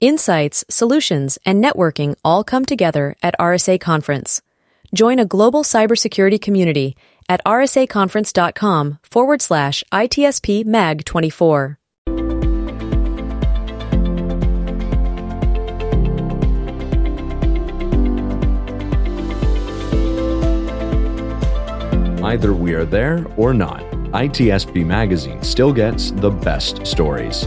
Insights, solutions, and networking all come together at RSA Conference. Join a global cybersecurity community at rsaconference.com forward slash ITSP MAG 24. Either we are there or not, ITSP Magazine still gets the best stories.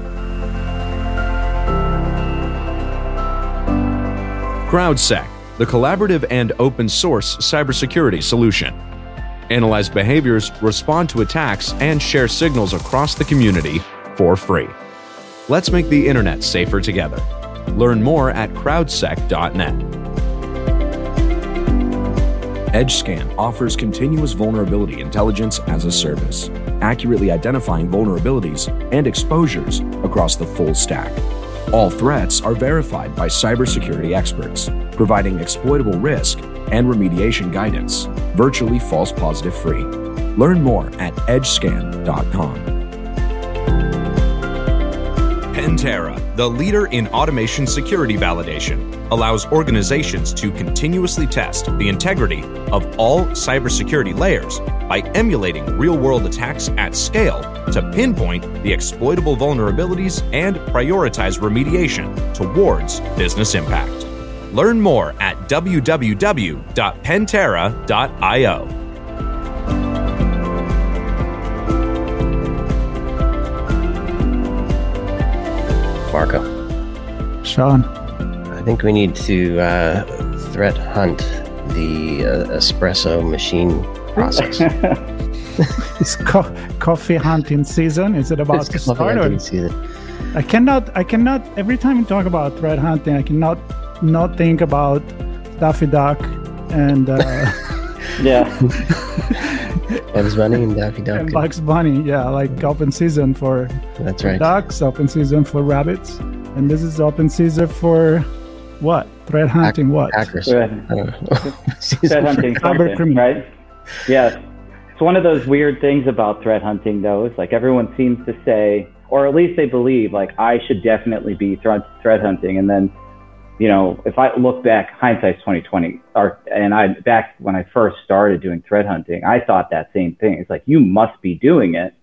CrowdSec, the collaborative and open source cybersecurity solution. Analyze behaviors, respond to attacks, and share signals across the community for free. Let's make the internet safer together. Learn more at crowdsec.net. EdgeScan offers continuous vulnerability intelligence as a service, accurately identifying vulnerabilities and exposures across the full stack. All threats are verified by cybersecurity experts, providing exploitable risk and remediation guidance, virtually false positive free. Learn more at edgescan.com. Pentera, the leader in automation security validation, allows organizations to continuously test the integrity of all cybersecurity layers by emulating real world attacks at scale to pinpoint the exploitable vulnerabilities and prioritize remediation towards business impact. Learn more at www.pentera.io. Marco. Sean. I think we need to uh, threat hunt the uh, espresso machine process. Is co- coffee hunting season? Is it about to start? Or? Season. I cannot. I cannot. Every time we talk about threat hunting, I cannot not think about Daffy Duck and uh, yeah, Bugs Bunny and Daffy Duck. and Bugs Bunny. Yeah, like open season for That's right. ducks, open season for rabbits, and this is open season for what? Threat hunting. what? Hackers. Threat- I don't know. threat hunting, Cyber something, criminal. right? Yeah, it's one of those weird things about threat hunting, though. Is like everyone seems to say, or at least they believe, like I should definitely be threat threat hunting, and then, you know, if I look back, hindsight's twenty twenty, or and I back when I first started doing threat hunting, I thought that same thing. It's like you must be doing it,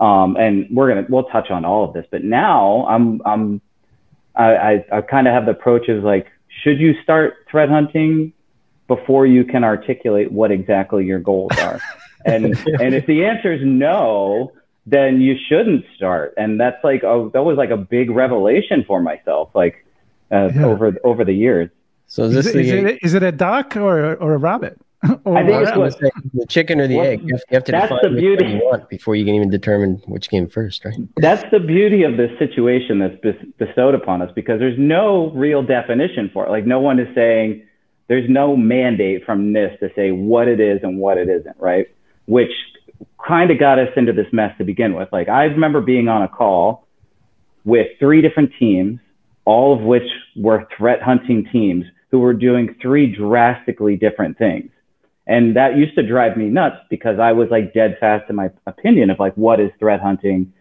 um, and we're gonna we'll touch on all of this, but now I'm I'm I, I, I kind of have the approach of like, should you start threat hunting before you can articulate what exactly your goals are? and and if the answer is no, then you shouldn't start. And that's like a, that was like a big revelation for myself, like uh, Yeah. over over the years. So is Is this it, is, the, it, is it a duck or or a rabbit? or I think I was it's gonna what- say, the chicken or the what- egg? You have, you have to that's define the beauty. one you want before you can even determine which came first, right? That's the beauty of this situation that's bes- bestowed upon us because there's no real definition for it. Like no one is saying there's no mandate from NIST to say what it is and what it isn't, right? Which kind of got us into this mess to begin with. Like I remember being on a call with three different teams, all of which were threat hunting teams who were doing three drastically different things. And that used to drive me nuts because I was like dead fast in my opinion of like what is threat hunting,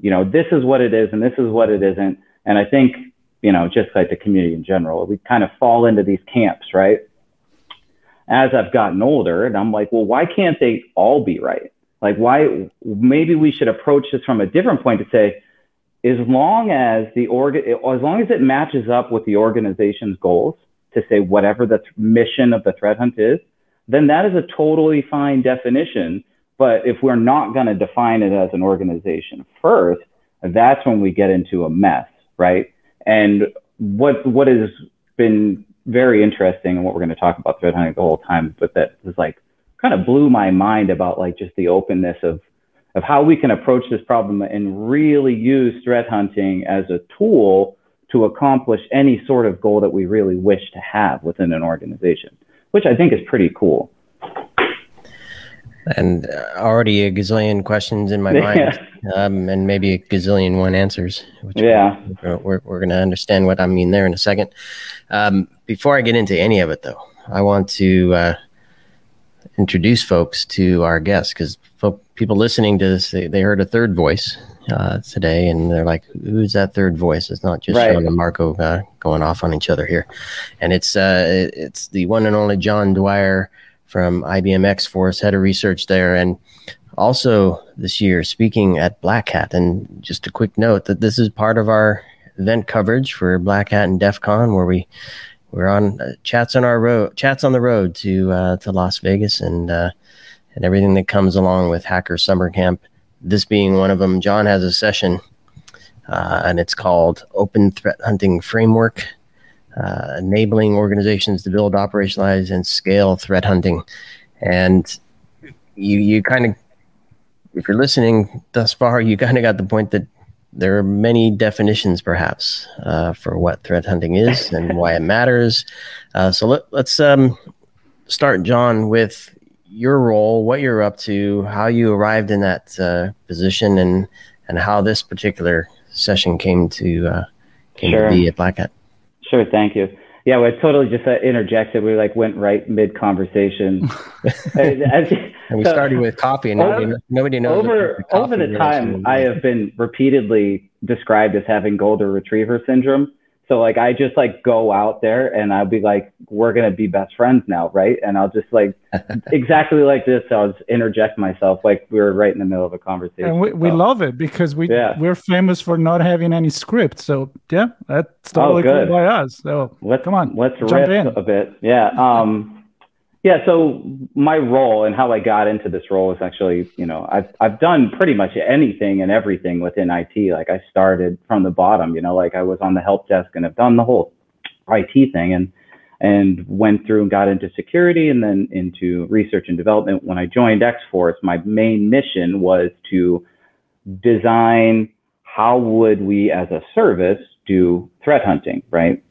you know, this is what it is and this is what it isn't. And I think, you know, just like the community in general, we kind of fall into these camps, right? As I've gotten older, and I'm like, well, why can't they all be right? Like, why? Maybe we should approach this from a different point to say, as long as the org, as long as it matches up with the organization's goals, to say whatever the th- mission of the threat hunt is, then that is a totally fine definition. But if we're not going to define it as an organization first, that's when we get into a mess, right? And what what has been very interesting and what we're going to talk about threat hunting the whole time, but that is like kind of blew my mind about like just the openness of of how we can approach this problem and really use threat hunting as a tool to accomplish any sort of goal that we really wish to have within an organization, which I think is pretty cool. And uh, already a gazillion questions in my mind, um, and maybe a gazillion one answers. yeah, we're, we're, we're going to understand what I mean there in a second. Um, before I get into any of it, though, I want to uh, introduce folks to our guests because people listening to this, they, they heard a third voice uh, today, and they're like, "Who's that third voice?" It's not just right. Sean and Marco uh, going off on each other here, and it's uh, it's the one and only John Dwyer from IBM X Force, head of research there, and also this year speaking at Black Hat. And just a quick note that this is part of our event coverage for Black Hat and DEF CON, where we we're on uh, chats on our road, chats on the road to uh, to Las Vegas, and uh, and everything that comes along with Hacker Summer Camp. This being one of them. John has a session, uh, and it's called Open Threat Hunting Framework uh, enabling organizations to build, operationalize, and scale threat hunting. And you, you kind of, if you're listening thus far, you kind of got the point that there are many definitions, perhaps, uh, for what threat hunting is and why it matters. Uh, so let, us um, start, John, with your role, what you're up to, how you arrived in that uh, position, and and how this particular session came to uh, came sure. to be at Black Hat. Sure, thank you. Yeah, we totally just uh, interjected. We like went right mid conversation. and we so, started with coffee, and nobody, over, nobody knows. Over over the time, I have been repeatedly described as having golden retriever syndrome. So like I just like go out there and I'll be like, we're gonna be best friends now, right? And I'll just like exactly like this. I'll just interject myself like we were right in the middle of a conversation. And we, we so, love it because we yeah. we're famous for not having any script. So yeah, that's totally oh, cool by us. So let's come on, let's jump in a bit. Yeah. Um yeah, so my role and how I got into this role is actually, you know, I've I've done pretty much anything and everything within IT. Like I started from the bottom, you know, like I was on the help desk and have done the whole IT thing and and went through and got into security and then into research and development. When I joined X-Force, my main mission was to design how would we as a service do threat hunting, right?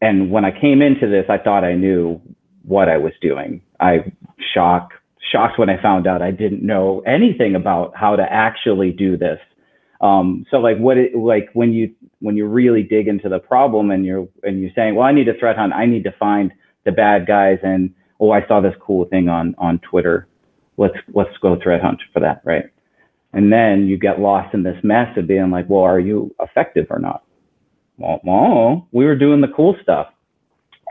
And when I came into this, I thought I knew what I was doing. I shock shocked when I found out I didn't know anything about how to actually do this. Um, so like what it like when you when you really dig into the problem and you're and you're saying, well, I need a threat hunt. I need to find the bad guys. And oh, I saw this cool thing on on Twitter. Let's let's go threat hunt for that, right? And then you get lost in this mess of being like, well, are you effective or not? Well, well we were doing the cool stuff,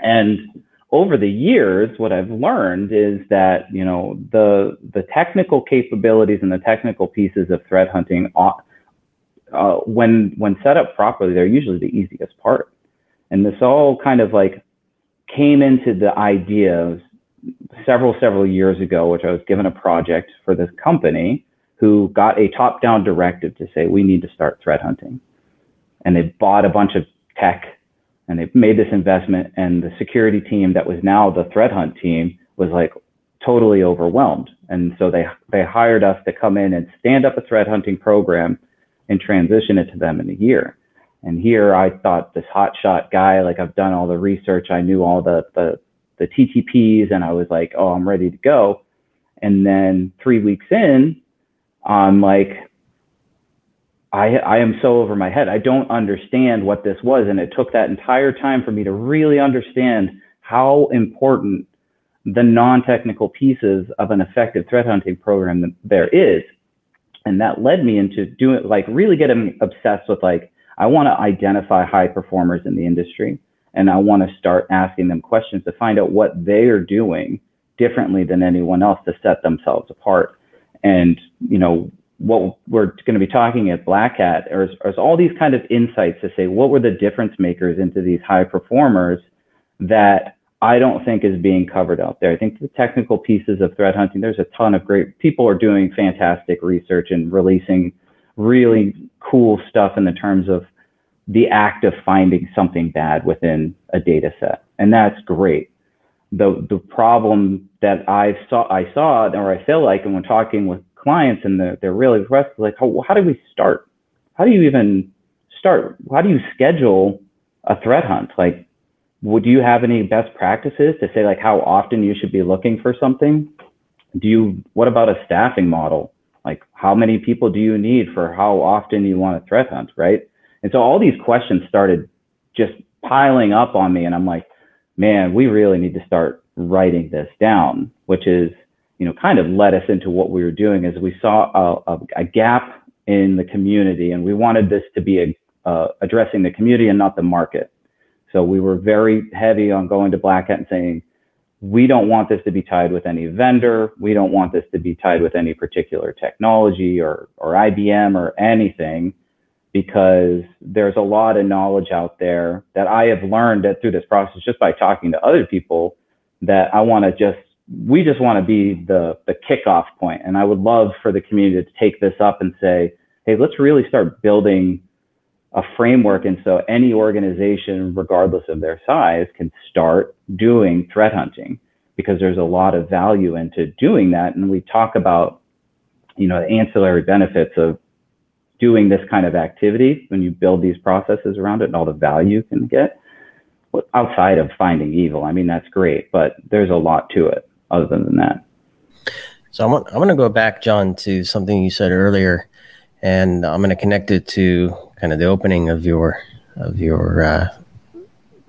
and over the years, what I've learned is that you know the the technical capabilities and the technical pieces of threat hunting, uh, uh, when when set up properly, they're usually the easiest part. And this all kind of like came into the idea several several years ago, which I was given a project for this company who got a top down directive to say we need to start threat hunting, and they bought a bunch of tech and they made this investment and the security team that was now the threat hunt team was like totally overwhelmed. And so they they hired us to come in and stand up a threat hunting program and transition it to them in a year. And here i thought this hotshot guy like i've done all the research i knew all the the the ttps and i was like oh i'm ready to go. And then three weeks in i'm like I, I am so over my head. I don't understand what this was. And it took that entire time for me to really understand how important the non technical pieces of an effective threat hunting program there is. And that led me into doing, like, really getting obsessed with, like, I want to identify high performers in the industry and I want to start asking them questions to find out what they are doing differently than anyone else to set themselves apart. And, you know, what we're going to be talking at Black Hat is, is all these kind of insights to say what were the difference makers into these high performers that I don't think is being covered out there. I think the technical pieces of threat hunting, there's a ton of great people are doing fantastic research and releasing really cool stuff in the terms of the act of finding something bad within a data set. And that's great. The the problem that I saw I saw or I feel like and when talking with clients and they're, really impressed. Like, how, how do we start? How do you even start? How do you schedule a threat hunt? Like, would you have any best practices to say like how often you should be looking for something? Do you? What about a staffing model? Like, how many people do you need for how often you want to threat hunt, right? And so all these questions started just piling up on me, and I'm like, man, we really need to start writing this down, which is, you know, kind of led us into what we were doing is we saw a, a, a gap in the community, and we wanted this to be a, uh, addressing the community and not the market. So we were very heavy on going to Black Hat and saying, we don't want this to be tied with any vendor. We don't want this to be tied with any particular technology or, or IBM or anything because there's a lot of knowledge out there that I have learned through this process just by talking to other people that I want to just we just want to be the the kickoff point. And I would love for the community to take this up and say hey let's really start building a framework and so any organization regardless of their size can start doing threat hunting because there's a lot of value into doing that. And we talk about you know the ancillary benefits of doing this kind of activity when you build these processes around it and all the value you can get outside of finding evil. I mean that's great but there's a lot to it other than that so i'm, I'm going to go back john to something you said earlier and i'm going to connect it to kind of the opening of your of your uh,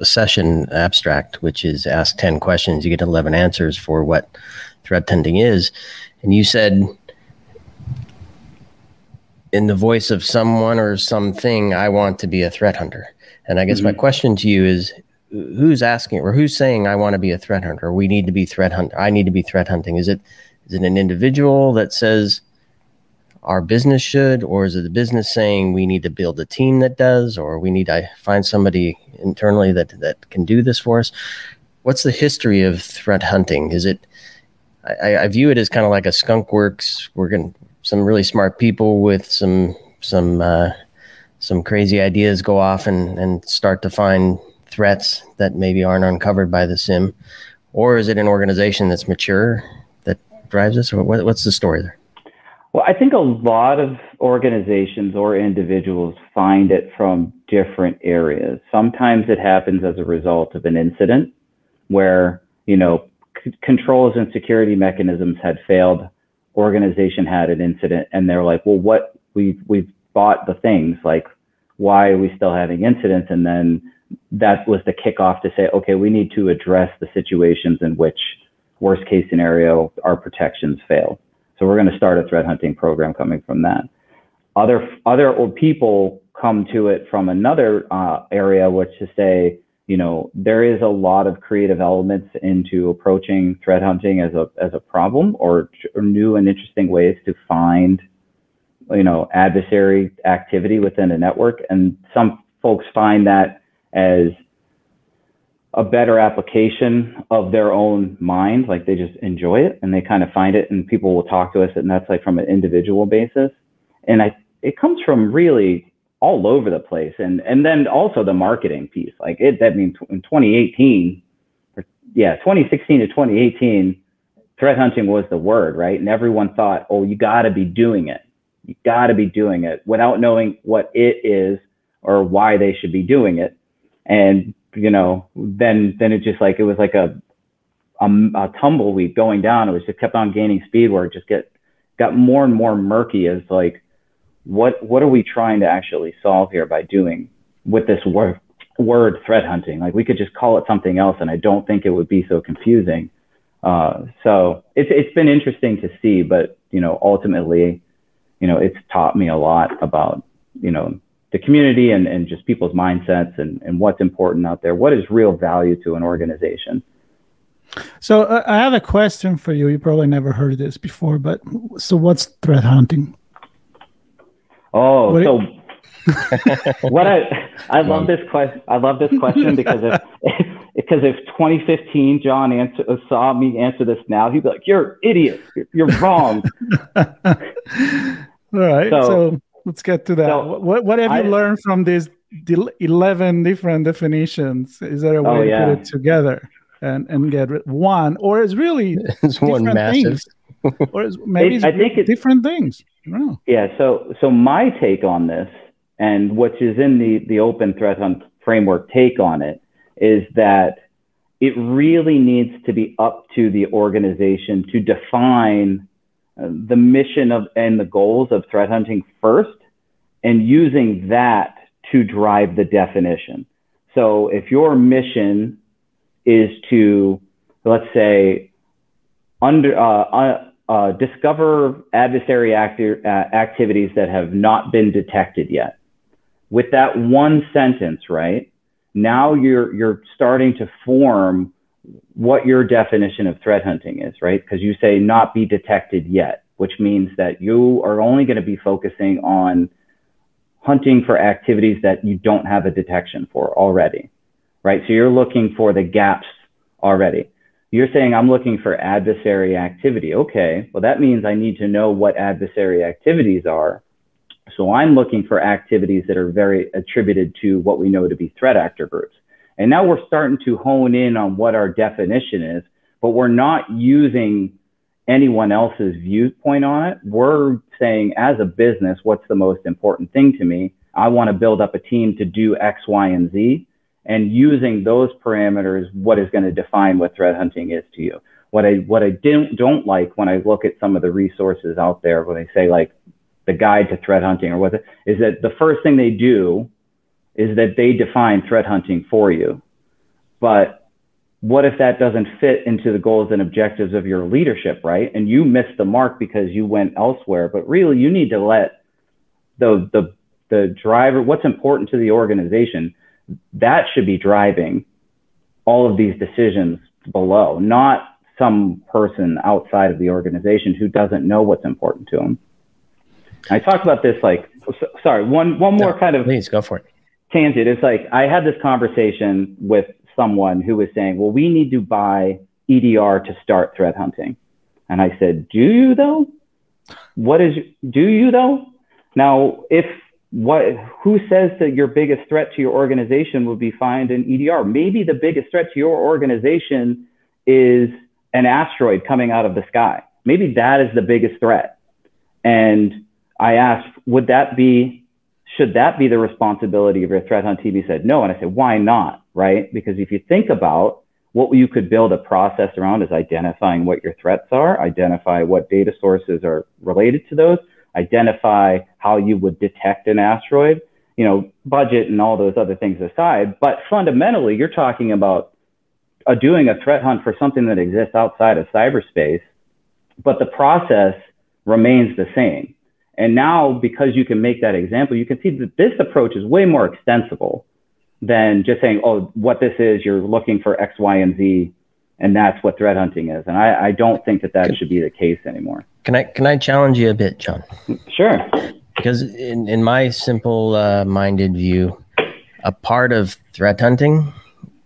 session abstract which is ask 10 questions you get 11 answers for what threat hunting is and you said in the voice of someone or something, I want to be a threat hunter. And I guess mm-hmm. my question to you is who's asking or who's saying I want to be a threat hunter? We need to be threat hunter. I need to be threat hunting. Is it is it an individual that says our business should, or is it the business saying we need to build a team that does, or we need to find somebody internally that that can do this for us? What's the history of threat hunting? Is it I, I view it as kind of like a skunk works. We're going some really smart people with some some uh, some crazy ideas go off and and start to find threats that maybe aren't uncovered by the SIEM, or is it an organization that's mature that drives us, or what, what's the story there? Well, I think a lot of organizations or individuals find it from different areas. Sometimes it happens as a result of an incident where, you know, c- controls and security mechanisms had failed organization had an incident and they're like, well, what we've, we've bought the things like, why are we still having incidents? And then that was the kickoff to say, okay, we need to address the situations in which worst case scenario, our protections fail. So we're going to start a threat hunting program coming from that. Other, other people come to it from another uh, area, which to say, you know, there is a lot of creative elements into approaching threat hunting as a as a problem or, or new and interesting ways to find, you know, adversary activity within a network. And some folks find that as a better application of their own mind, like they just enjoy it and they kind of find it, and people will talk to us, and that's like from an individual basis. And I, it comes from really all over the place. And and then also the marketing piece. Like it that means in 2018, or, yeah, 2016 to 2018, threat hunting was the word, right? And everyone thought, oh, you got to be doing it. You got to be doing it without knowing what it is or why they should be doing it. And you know, then then it just like it was like a a, a tumbleweed going down. It was just kept on gaining speed where it just get got more and more murky as like what what are we trying to actually solve here by doing with this word word threat hunting? Like we could just call it something else, and I don't think it would be so confusing. Uh, so it's it's been interesting to see, but you know, ultimately, you know, it's taught me a lot about you know the community and, and just people's mindsets and, and what's important out there. What is real value to an organization? So uh, I have a question for you. You probably never heard this before, but so what's threat hunting? Oh, what so what I I love this question. I love this question because if, if because if 2015 John answer, uh, saw me answer this now, he'd be like, "You're an idiot. You're, you're wrong." All right. So, so, let's get to that. So what what have you I, learned from these 11 different definitions? Is there a oh, way oh, yeah. to put it together and and get one, or is really it's one massive. Things? or maybe it, I think it's different things. Yeah. So, so my take on this, and which is in the, the open threat hunt framework take on it, is that it really needs to be up to the organization to define the mission of and the goals of threat hunting first and using that to drive the definition. So if your mission is to, let's say, under uh, uh, uh, discover adversary acti- uh, activities that have not been detected yet. With that one sentence, right? Now you're you're starting to form what your definition of threat hunting is, right? Because you say not be detected yet, which means that you are only going to be focusing on hunting for activities that you don't have a detection for already, right? So you're looking for the gaps already. You're saying I'm looking for adversary activity. Okay, well, that means I need to know what adversary activities are. So I'm looking for activities that are very attributed to what we know to be threat actor groups. And now we're starting to hone in on what our definition is, but we're not using anyone else's viewpoint on it. We're saying, as a business, what's the most important thing to me? I want to build up a team to do X, Y, and Z. And using those parameters, what is going to define what threat hunting is to you? What I what I don't don't like when I look at some of the resources out there when they say like the guide to threat hunting or what is that the first thing they do is that they define threat hunting for you. But what if that doesn't fit into the goals and objectives of your leadership, right? And you missed the mark because you went elsewhere. But really, you need to let the the the driver, what's important to the organization, that should be driving all of these decisions below, not some person outside of the organization who doesn't know what's important to them. I talked about this like, sorry, one one more no, kind of please go for it. Tangent. It's like I had this conversation with someone who was saying, well, we need to buy EDR to start threat hunting. And I said, do you though? What is, do you though? Now, if what, who says that your biggest threat to your organization will be found in EDR? Maybe the biggest threat to your organization is an asteroid coming out of the sky. Maybe that is the biggest threat. And I asked, would that be, should that be the responsibility of your threat hunt team? He said, no. And I said, why not? right? Because if you think about what you could build a process around is identifying what your threats are, identify what data sources are related to those, identify how you would detect an asteroid, you know, budget and all those other things aside. But fundamentally, you're talking about uh, doing a threat hunt for something that exists outside of cyberspace, but the process remains the same. And now, because you can make that example, you can see that this approach is way more extensible than just saying, oh, what this is, you're looking for X, Y, and Z, and that's what threat hunting is. And I, I don't think that that can, should be the case anymore. Can I can I challenge you a bit, John? Sure. Because in, in my simple uh, minded view, a part of threat hunting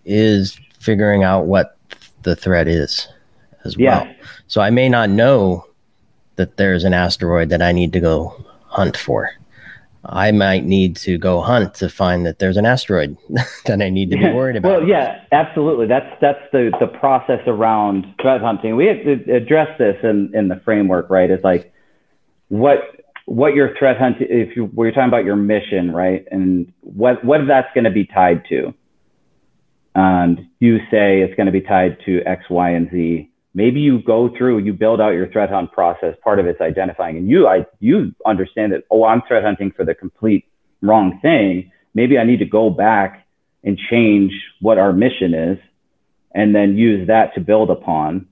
is figuring out what the threat is as well. Yeah. So I may not know that there's an asteroid that I need to go hunt for. I might need to go hunt to find that there's an asteroid that I need to be worried about. well, yeah, absolutely. That's that's the the process around threat hunting. We have to address this in in the framework, right? It's like what what your threat hunt if you we're talking about your mission, right? And what what that's going to be tied to. And you say it's going to be tied to X, Y, and Z maybe you go through, you build out your threat hunt process. Part of it's identifying, and you, I, you understand that. Oh, I'm threat hunting for the complete wrong thing. Maybe I need to go back and change what our mission is, and then use that to build upon.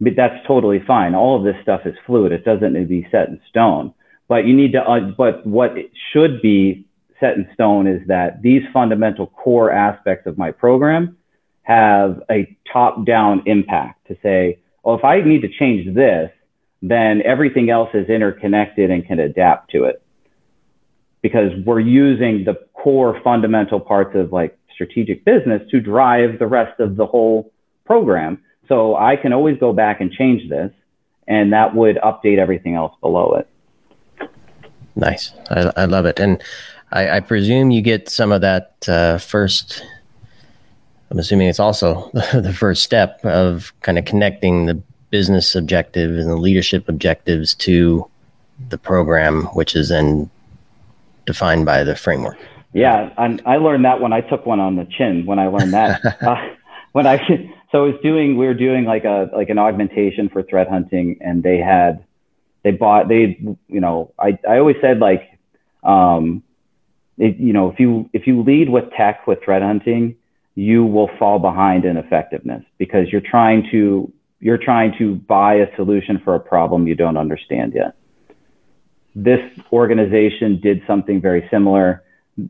But that's totally fine. All of this stuff is fluid. It doesn't need to be set in stone. But you need to. Uh, but what should be set in stone is that these fundamental core aspects of my program have a top down impact to say, well, if I need to change this, then everything else is interconnected and can adapt to it because we're using the core fundamental parts of like strategic business to drive the rest of the whole program. So I can always go back and change this and that would update everything else below it. Nice. I, I love it. And I, I, presume you get some of that uh, first I'm assuming it's also the first step of kind of connecting the business objectives and the leadership objectives to the program, which is then defined by the framework. Yeah, and I learned that when I took one on the chin. When I learned that, uh, when I so I was doing, we were doing like a like an augmentation for threat hunting, and they had they bought they you know I I always said like um it, you know if you if you lead with tech with threat hunting, you will fall behind in effectiveness because you're trying to you're trying to buy a solution for a problem you don't understand yet. This organization did something very similar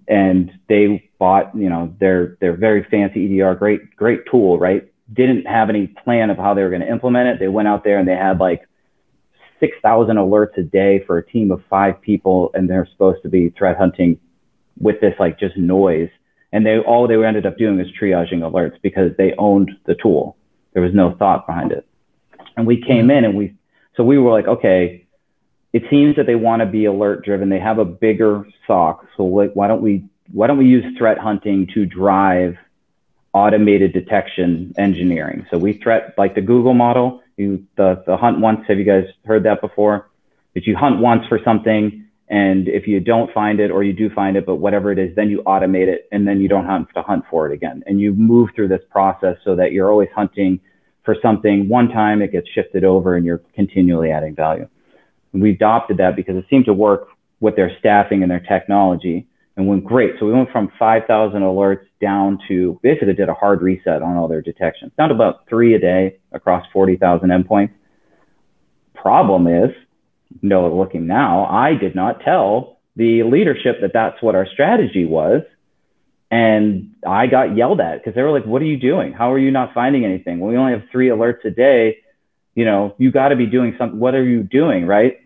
and they bought, you know, their their very fancy EDR, great great tool, right? Didn't have any plan of how they were going to implement it. They went out there and they had like 6,000 alerts a day for a team of five people, and they're supposed to be threat hunting with this like just noise. And they all they ended up doing was triaging alerts because they owned the tool. There was no thought behind it. And we came in and we so we were like, okay, it seems that they want to be alert driven. They have a bigger SOC. So why don't we why don't we use threat hunting to drive automated detection engineering? So we threat like the Google model. You the the hunt once. Have you guys heard that before? That you hunt once for something, and if you don't find it or you do find it, but whatever it is, then you automate it, and then you don't have to hunt for it again. And you move through this process so that you're always hunting for something. One time it gets shifted over, and you're continually adding value. We adopted that because it seemed to work with their staffing and their technology and went great. So we went from 5,000 alerts down to basically did a hard reset on all their detections, down to about three a day across 40,000 endpoints. Problem is, no, looking now, I did not tell the leadership that that's what our strategy was. And I got yelled at because they were like, what are you doing? How are you not finding anything? Well, we only have three alerts a day. You know, you got to be doing something. What are you doing? Right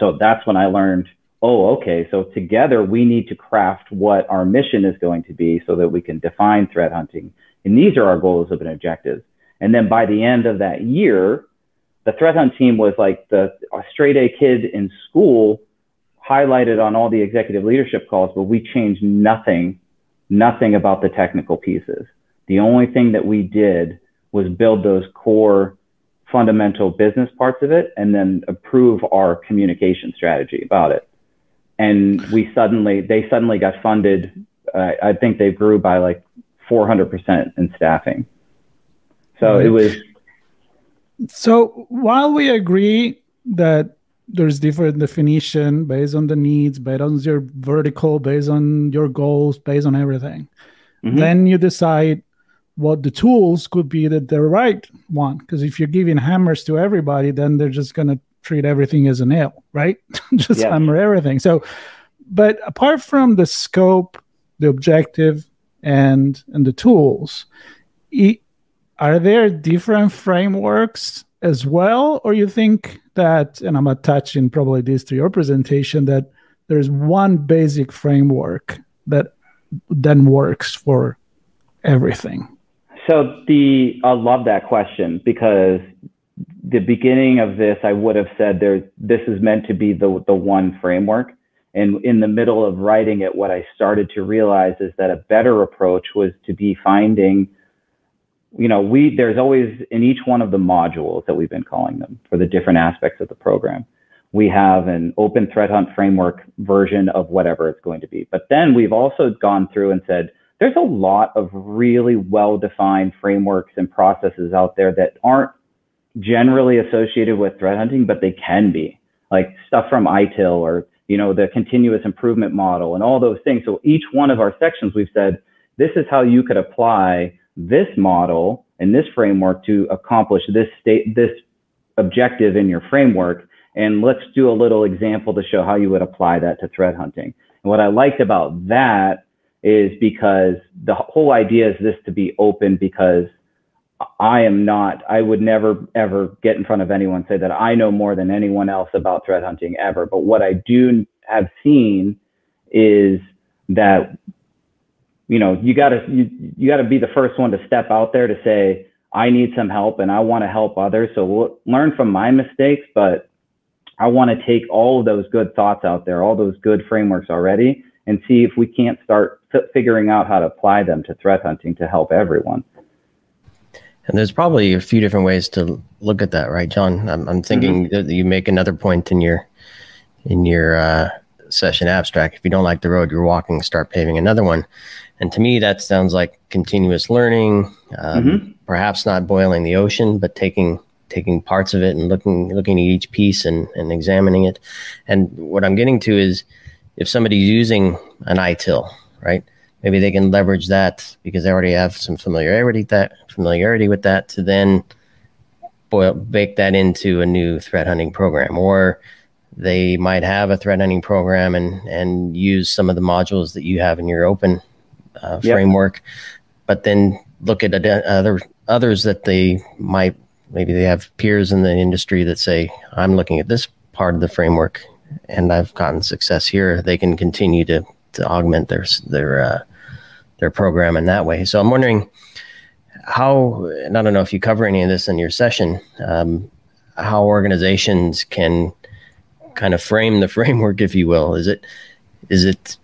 so that's when I learned, oh, okay, so together we need to craft what our mission is going to be so that we can define threat hunting. And these are our goals and objectives. And then by the end of that year, the threat hunt team was like the straight A kid in school highlighted on all the executive leadership calls, but we changed nothing, nothing about the technical pieces. The only thing that we did was build those core fundamental business parts of it and then approve our communication strategy about it. And we suddenly, they suddenly got funded. Uh, I think they grew by like 400% in staffing. So it was. So while we agree that there's different definition based on the needs, based on your vertical, based on your goals, based on everything, mm-hmm. then you decide what the tools could be that the right one. Because if you're giving hammers to everybody, then they're just going to treat everything as a nail, right? just yeah. hammer everything. So, but apart from the scope, the objective, and and the tools, are there different frameworks as well, or you think that? And I'm attaching probably this to your presentation that there's one basic framework that then works for everything. So the I love that question because the beginning of this, I would have said there this is meant to be the the one framework. And in the middle of writing it, what I started to realize is that a better approach was to be finding, you know, we there's always in each one of the modules that we've been calling them for the different aspects of the program. We have an open threat hunt framework version of whatever it's going to be. But then we've also gone through and said, there's a lot of really well defined frameworks and processes out there that aren't generally associated with threat hunting, but they can be like stuff from ITIL or, you know, the continuous improvement model and all those things. So each one of our sections, we've said, this is how you could apply this model and this framework to accomplish this state, this objective in your framework. And let's do a little example to show how you would apply that to threat hunting. And what I liked about that is because the whole idea is this to be open because I am not, I would never ever get in front of anyone say that I know more than anyone else about threat hunting ever. But what I do have seen is that, you know, you gotta, you, you gotta be the first one to step out there to say, I need some help and I want to help others. So we'll learn from my mistakes, but I want to take all of those good thoughts out there, all those good frameworks already and see if we can't start f- figuring out how to apply them to threat hunting to help everyone. And there's probably a few different ways to look at that, right, John? I'm, I'm thinking mm-hmm. that you make another point in your in your uh, session abstract. If you don't like the road you're walking, start paving another one. And to me, that sounds like continuous learning, um, mm-hmm. perhaps not boiling the ocean, but taking taking parts of it and looking looking at each piece and, and examining it. And what I'm getting to is if somebody's using an ITIL, right? Maybe they can leverage that because they already have some familiarity that familiarity with that to then boil bake that into a new threat hunting program or they might have a threat hunting program and and use some of the modules that you have in your open uh, yep. framework. But then look at other others that they might maybe they have peers in the industry that say i'm looking at this part of the framework and i've gotten success here. They can continue to to augment their their uh, their program in that way. So i'm wondering how and i don't know if you cover any of this in your session um, how organizations can kind of frame the framework if you will is it is it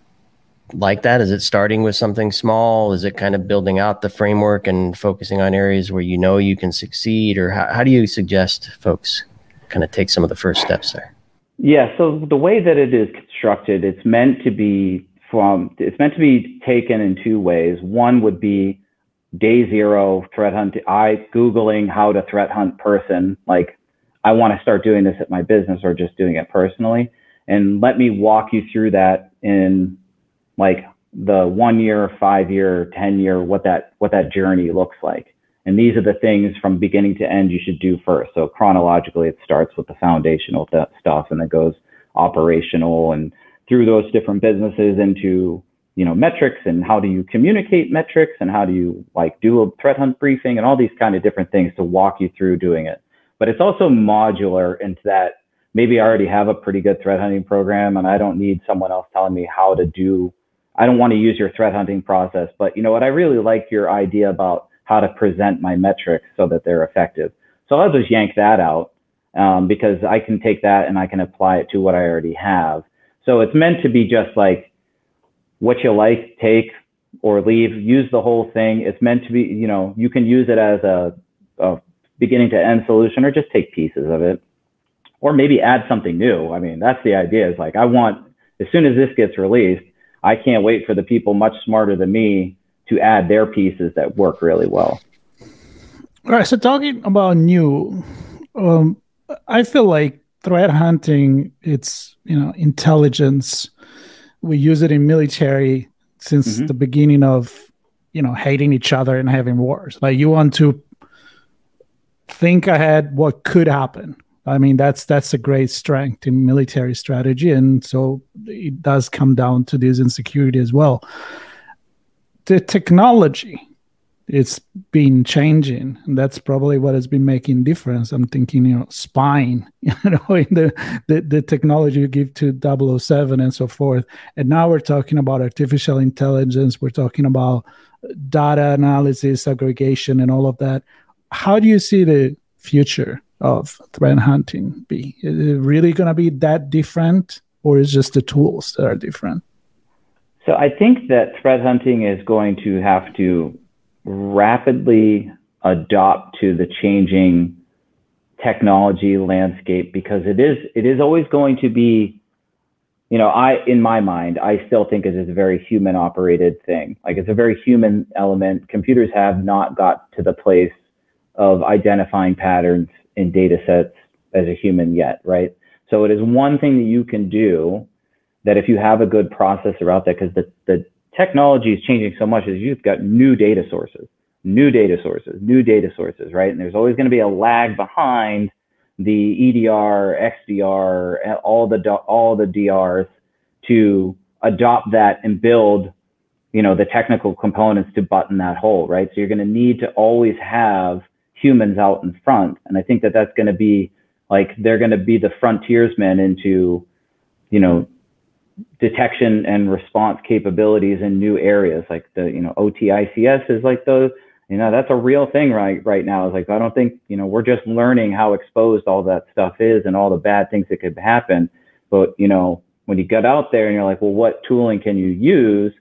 like that? Is it starting with something small? Is it kind of building out the framework and focusing on areas where you know you can succeed? Or how, how do you suggest folks kind of take some of the first steps there? Yeah, so the way that it is constructed, it's meant to be from it's meant to be taken in two ways. One would be day zero threat hunt. I googling how to threat hunt person. Like I want to start doing this at my business or just doing it personally, and let me walk you through that in like the one year, five year, 10 year, what that, what that journey looks like. And these are the things from beginning to end you should do first. So chronologically, it starts with the foundational stuff and then goes operational and through those different businesses into, you know, metrics and how do you communicate metrics and how do you like do a threat hunt briefing and all these kind of different things to walk you through doing it. But it's also modular into that maybe I already have a pretty good threat hunting program and I don't need someone else telling me how to do I don't want to use your threat hunting process, but you know what? I really like your idea about how to present my metrics so that they're effective. So I'll just yank that out um, because I can take that and I can apply it to what I already have. So it's meant to be just like what you like, take or leave, use the whole thing. It's meant to be, you know, you can use it as a, a beginning to end solution or just take pieces of it or maybe add something new. I mean, that's the idea is like, I want, as soon as this gets released, I can't wait for the people much smarter than me to add their pieces that work really well. All right. So talking about new, um, I feel like threat hunting, it's you know intelligence. We use it in military since mm-hmm. the beginning of you know hating each other and having wars. Like you want to think ahead what could happen I mean, that's that's a great strength in military strategy, and so it does come down to this insecurity as well. The technology, it's been changing, and that's probably what has been making difference. I'm thinking, you know, spine, you know, in the the, the technology you give to 007 and so forth, and now we're talking about artificial intelligence. We're talking about data analysis, aggregation, and all of that. How do you see the future of threat hunting be? Is it really going to be that different, or is just the tools that are different? So I think that threat hunting is going to have to rapidly adopt to the changing technology landscape because it is it is always going to be you know i in my mind i still think it is a very human operated thing like it's a very human element computers have not got to the place of identifying patterns in data sets as a human yet, right? So it is one thing that you can do that if you have a good process out that, because the, the technology is changing so much is you've got new data sources, new data sources, new data sources, right? And there's always going to be a lag behind the EDR, XDR, all the all the DRs to adopt that and build, you know, the technical components to button that hole, right? So you're going to need to always have humans out in front. And I think that that's going to be like they're going to be the frontiersmen into, you know, detection and response capabilities in new areas like the you know OT/ICS is like those you know that's a real thing right right now. It's like I don't think you know we're just learning how exposed all that stuff is and all the bad things that could happen. But you know when you get out there and you're like, well, what tooling can you use?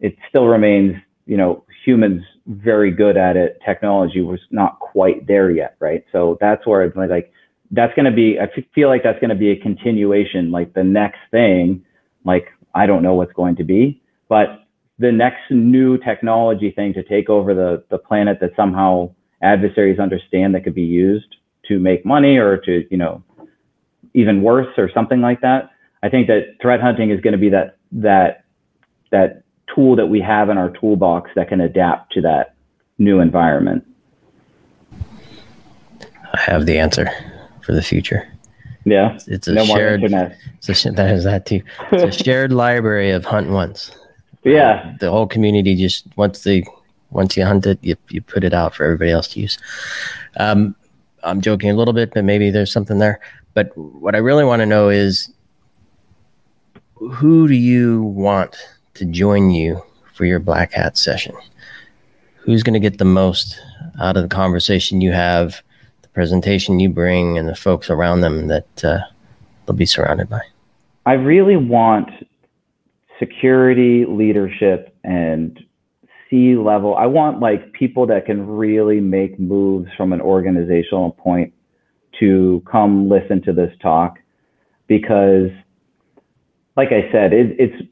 It still remains you know humans very good at it. Technology was not quite there yet, right? So that's where it's like that's going to be. I feel like that's going to be a continuation. Like the next thing Like, I don't know what's going to be, but the next new technology thing to take over the, the planet that somehow adversaries understand that could be used to make money or to, you know, even worse or something like that. I think that threat hunting is going to be that, that, that tool that we have in our toolbox that can adapt to that new environment. I have the answer for the future. Yeah, it's, it's a no shared. It's a, that is that too. It's a shared library of hunt once. Yeah, uh, the whole community just once the once you hunt it, you you put it out for everybody else to use. Um, I'm joking a little bit, but maybe there's something there. But what I really want to know is, who do you want to join you for your black hat session? Who's going to get the most out of the conversation you have? The presentation you bring and the folks around them that uh, they'll be surrounded by? I really want security leadership and C level. I want like people that can really make moves from an organizational point to come listen to this talk because like I said, it, it's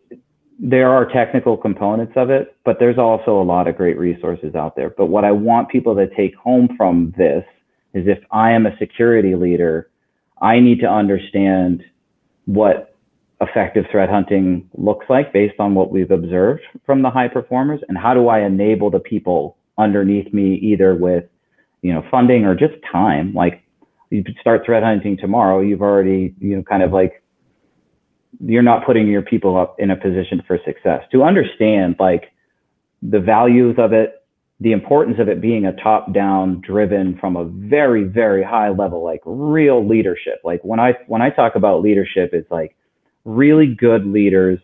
there are technical components of it, but there's also a lot of great resources out there. But what I want people to take home from this is if I am a security leader, I need to understand what effective threat hunting looks like based on what we've observed from the high performers and how do I enable the people underneath me either with you know funding or just time like you start threat hunting tomorrow you've already you know kind of like you're not putting your people up in a position for success. To understand like the values of it the importance of it being a top down driven from a very very high level like real leadership. Like when i when i talk about leadership it's like really good leaders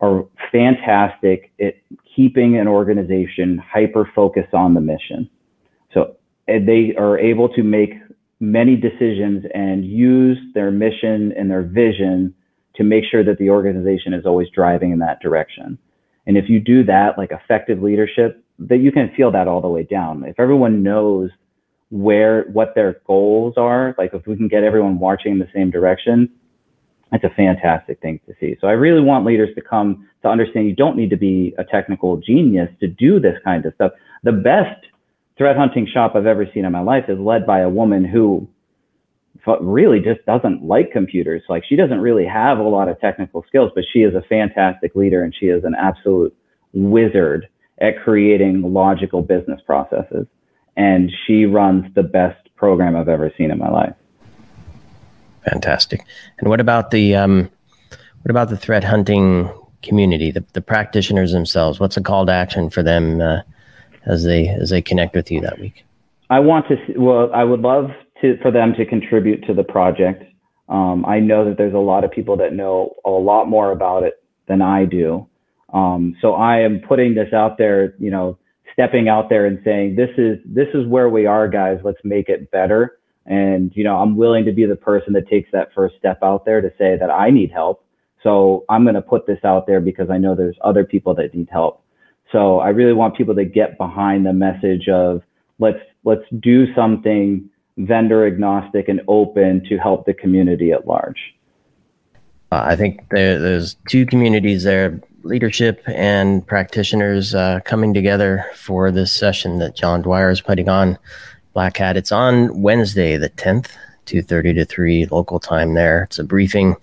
are fantastic at keeping an organization hyper focused on the mission. So they are able to make many decisions and use their mission and their vision to make sure that the organization is always driving in that direction and if you do that like effective leadership that you can feel that all the way down. If everyone knows where what their goals are, like if we can get everyone marching in the same direction, it's a fantastic thing to see. So I really want leaders to come to understand you don't need to be a technical genius to do this kind of stuff. The best threat hunting shop I've ever seen in my life is led by a woman who really just doesn't like computers. Like she doesn't really have a lot of technical skills, but she is a fantastic leader and she is an absolute wizard at creating logical business processes. And she runs the best program I've ever seen in my life. Fantastic. And what about the um, what about the threat hunting community, the, the practitioners themselves? What's a call to action for them uh, as they as they connect with you that week? I want to. See, Well, I would love to for them to contribute to the project. Um, I know that there's a lot of people that know a lot more about it than I do. Um, so I am putting this out there, you know, stepping out there and saying, this is, this is where we are, guys. Let's make it better. And, you know, I'm willing to be the person that takes that first step out there to say that I need help. So I'm going to put this out there because I know there's other people that need help. So I really want people to get behind the message of let's, let's do something vendor agnostic and open to help the community at large. Uh, I think there, there's two communities there leadership and practitioners uh, coming together for this session that John Dwyer is putting on Black Hat. It's on Wednesday, the 10th, 2.30 to 3 local time there. It's a briefing,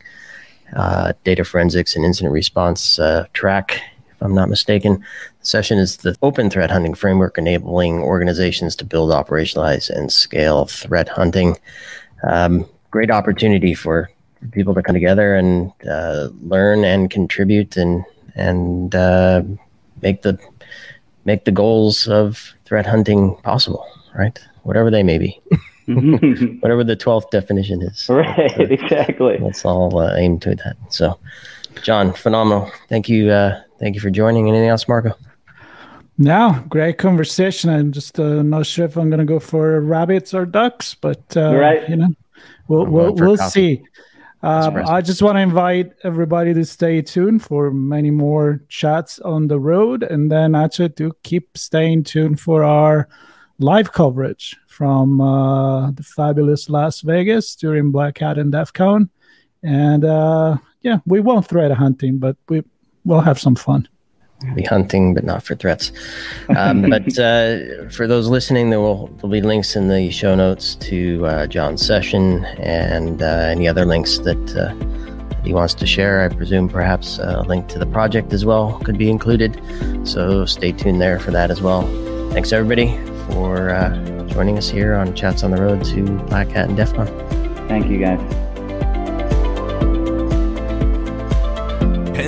uh, data forensics and incident response uh, track, I'm not mistaken. The session is the open threat hunting framework enabling organizations to build, operationalize, and scale threat hunting. Um, great opportunity for people to come together and uh, learn and contribute and and uh, make the make the goals of threat hunting possible, right? Whatever they may be, whatever the twelfth definition is. Right, exactly. Let's all uh, aim to that. So, John, phenomenal. Thank you. Uh, thank you for joining. Anything else, Marco? No, great conversation. I'm just uh, not sure if I'm going to go for rabbits or ducks, but uh, right. you know, we'll we'll, we'll see. Um, I just want to invite everybody to stay tuned for many more chats on the road, and then actually to keep staying tuned for our live coverage from uh, the fabulous Las Vegas during Black Hat and DEF CON. And uh, yeah, we won't threat hunting, but we will have some fun. Be hunting, but not for threats. Um, but uh, for those listening, there will there'll be links in the show notes to uh, John's session and uh, any other links that uh, he wants to share. I presume perhaps a link to the project as well could be included. So stay tuned there for that as well. Thanks everybody for uh, joining us here on Chats on the Road to Black Hat and DEF CON. Thank you, guys.